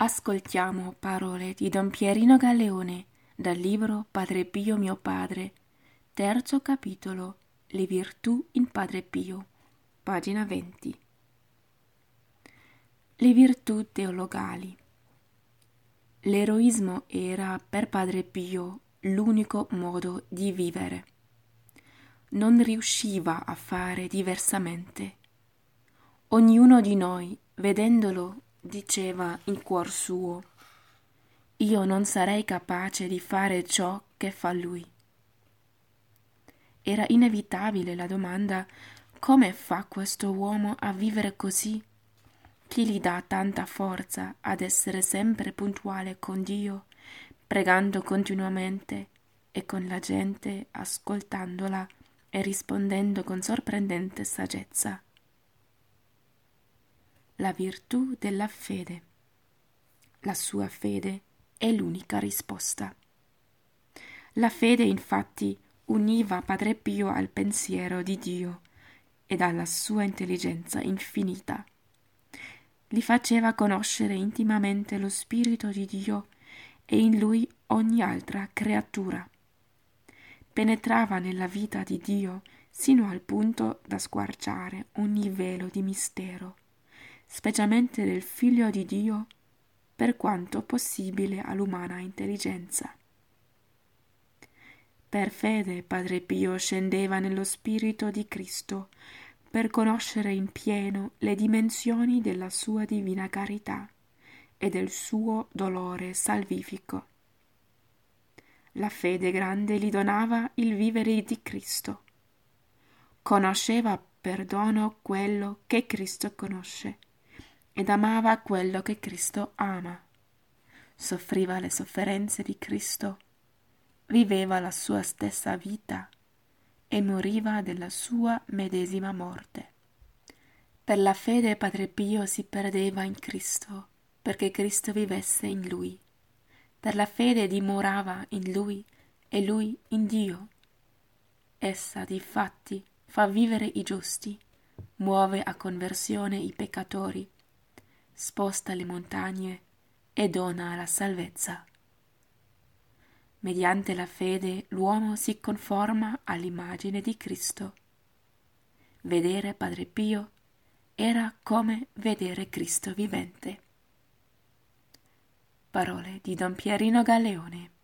Ascoltiamo parole di Don Pierino Galleone dal libro Padre Pio mio padre, terzo capitolo, Le virtù in Padre Pio, pagina 20. Le virtù teologali. L'eroismo era per Padre Pio l'unico modo di vivere. Non riusciva a fare diversamente. Ognuno di noi, vedendolo, diceva in cuor suo, io non sarei capace di fare ciò che fa lui. Era inevitabile la domanda come fa questo uomo a vivere così? Chi gli dà tanta forza ad essere sempre puntuale con Dio, pregando continuamente e con la gente ascoltandola e rispondendo con sorprendente saggezza? La virtù della fede. La sua fede è l'unica risposta. La fede infatti univa Padre Pio al pensiero di Dio ed alla sua intelligenza infinita. Gli faceva conoscere intimamente lo Spirito di Dio e in lui ogni altra creatura. Penetrava nella vita di Dio sino al punto da squarciare ogni velo di mistero specialmente del Figlio di Dio, per quanto possibile all'umana intelligenza. Per fede Padre Pio scendeva nello Spirito di Cristo per conoscere in pieno le dimensioni della sua divina carità e del suo dolore salvifico. La fede grande gli donava il vivere di Cristo. Conosceva per dono quello che Cristo conosce ed amava quello che Cristo ama. Soffriva le sofferenze di Cristo, viveva la sua stessa vita e moriva della sua medesima morte. Per la fede Padre Pio si perdeva in Cristo, perché Cristo vivesse in lui. Per la fede dimorava in lui e lui in Dio. Essa, difatti, fa vivere i giusti, muove a conversione i peccatori, sposta le montagne e dona la salvezza. Mediante la fede l'uomo si conforma all'immagine di Cristo. Vedere Padre Pio era come vedere Cristo vivente. Parole di Don Pierino Galleone.